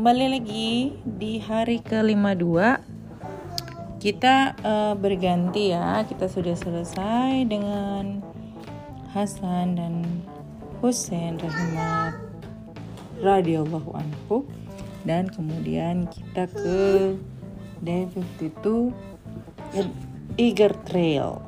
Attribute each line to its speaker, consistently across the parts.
Speaker 1: kembali lagi di hari ke-52 kita uh, berganti ya. Kita sudah selesai dengan Hasan dan Hussein rahimah radhiyallahu anhu. Dan kemudian kita ke day 52 Eager Trail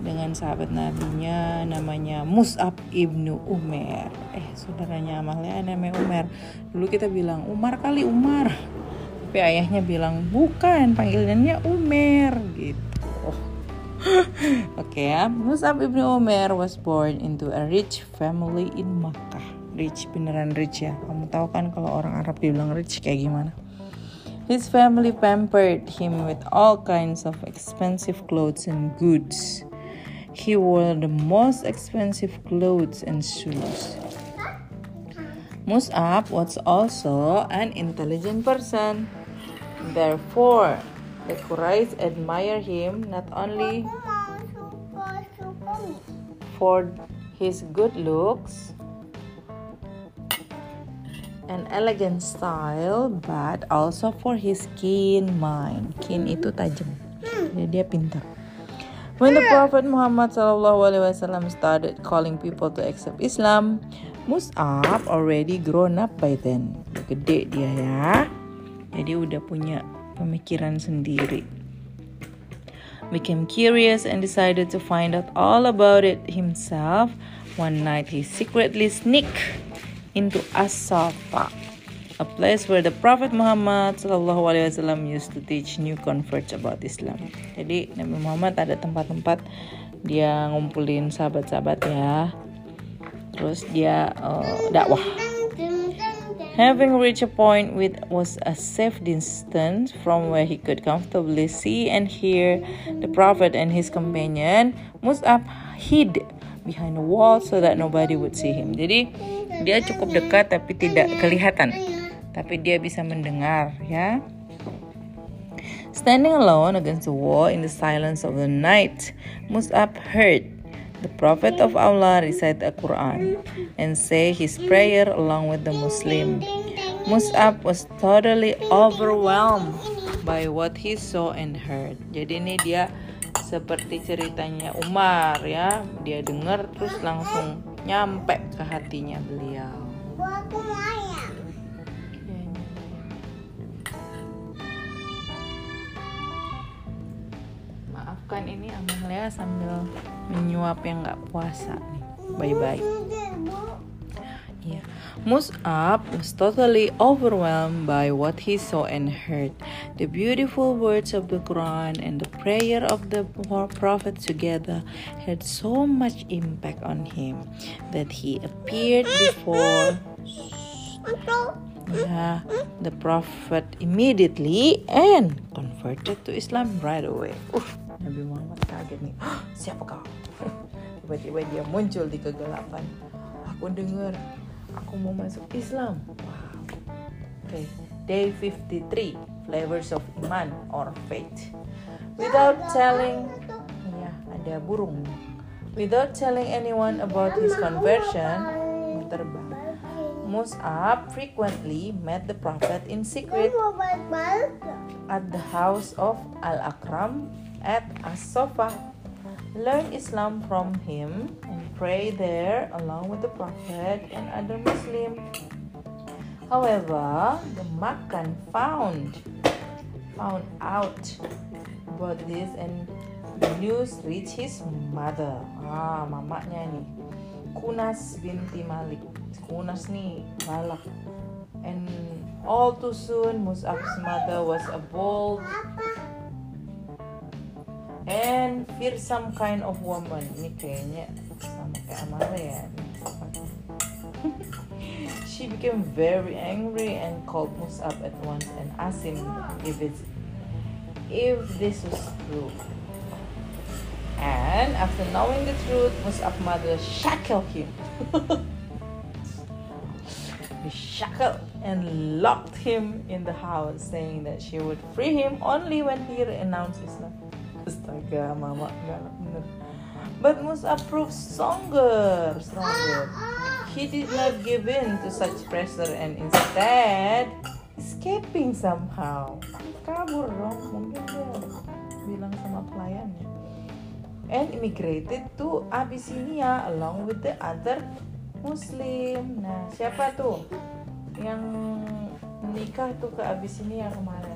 Speaker 1: dengan sahabat nabinya namanya Mus'ab ibnu Umar eh saudaranya Amalia namanya Umar dulu kita bilang Umar kali Umar tapi ayahnya bilang bukan panggilannya Umar gitu Oke okay, ya, Mus'ab ibnu Umar was born into a rich family in Makkah. Rich beneran rich ya. Kamu tahu kan kalau orang Arab dibilang rich kayak gimana? His family pampered him with all kinds of expensive clothes and goods. He wore the most expensive clothes and shoes. Mus'ab was also an intelligent person. Therefore, the Quraysh admire him not only for his good looks and elegant style, but also for his keen mind. Keen itu tajam. Jadi dia pintar. When the Prophet Muhammad SAW started calling people to accept Islam, Mus'ab already grown up by then. Gede dia ya. Jadi udah punya pemikiran sendiri. Became curious and decided to find out all about it himself. One night he secretly sneaked into As-Safa a place where the Prophet Muhammad SAW used to teach new converts about Islam. Jadi Nabi Muhammad ada tempat-tempat dia ngumpulin sahabat-sahabat ya. Terus dia uh, dakwah. Having reached a point which was a safe distance from where he could comfortably see and hear the Prophet and his companion, Mus'ab hid behind a wall so that nobody would see him. Jadi dia cukup dekat tapi tidak kelihatan tapi dia bisa mendengar ya. Standing alone against the wall in the silence of the night, Mus'ab heard the Prophet of Allah recite the Quran and say his prayer along with the Muslim. Mus'ab was totally overwhelmed by what he saw and heard. Jadi ini dia seperti ceritanya Umar ya, dia dengar terus langsung nyampe ke hatinya beliau. Maafkan ini Amalia sambil menyuap yang nggak puasa nih. Bye-bye. Yeah. Mus'ab was totally overwhelmed by what he saw and heard. The beautiful words of the Quran and the prayer of the Prophet together had so much impact on him that he appeared before the Prophet immediately and converted to Islam right away. Uh, Nabi Muhammad kaget nih. Siapa kau? Tiba-tiba dia muncul di kegelapan. Aku dengar aku mau masuk Islam. Wow. Okay. day 53 flavors of iman or faith. Without telling ya ada burung. Without telling anyone about his conversion terbang Mus'ab frequently met the Prophet in secret at the house of Al-Akram at As-Safa, learn Islam from him and pray there along with the Prophet and other Muslims. However, the Makkan found found out about this and the news reached his mother. Ah, mamanya nih. Kunas binti Malik. Kunas nih galak. And all too soon Mus'ab's mother was a bold and fearsome kind of woman. Ini kayaknya sama kayak Amara ya she became very angry and called Mus'ab at once and asked him if it's if this was true. And after knowing the truth Mus'ab's mother shackled him. He shackled and locked him in the house saying that she would free him only when he renounced Islam Astaga, mama nggak bener. But Mus'ab proved stronger, stronger. he did not give in to such pressure and instead escaping somehow. Kabur dong, mungkin dia bilang sama pelayannya. And immigrated to Abyssinia along with the other Muslim. Nah, siapa tuh yang menikah tuh ke Abyssinia kemarin?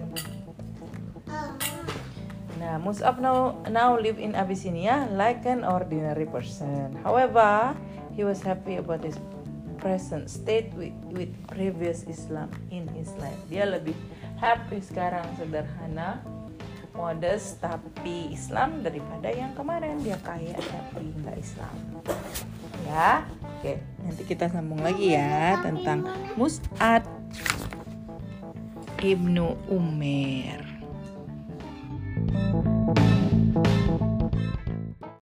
Speaker 1: Nah, Mus'ab now, now live in Abyssinia like an ordinary person. However, he was happy about his present state with, with previous Islam in his life. Dia lebih happy sekarang sederhana, modest tapi Islam daripada yang kemarin dia kaya tapi nggak Islam. Ya, oke. Nanti kita sambung lagi ya tentang Mus'ad ibnu Umar.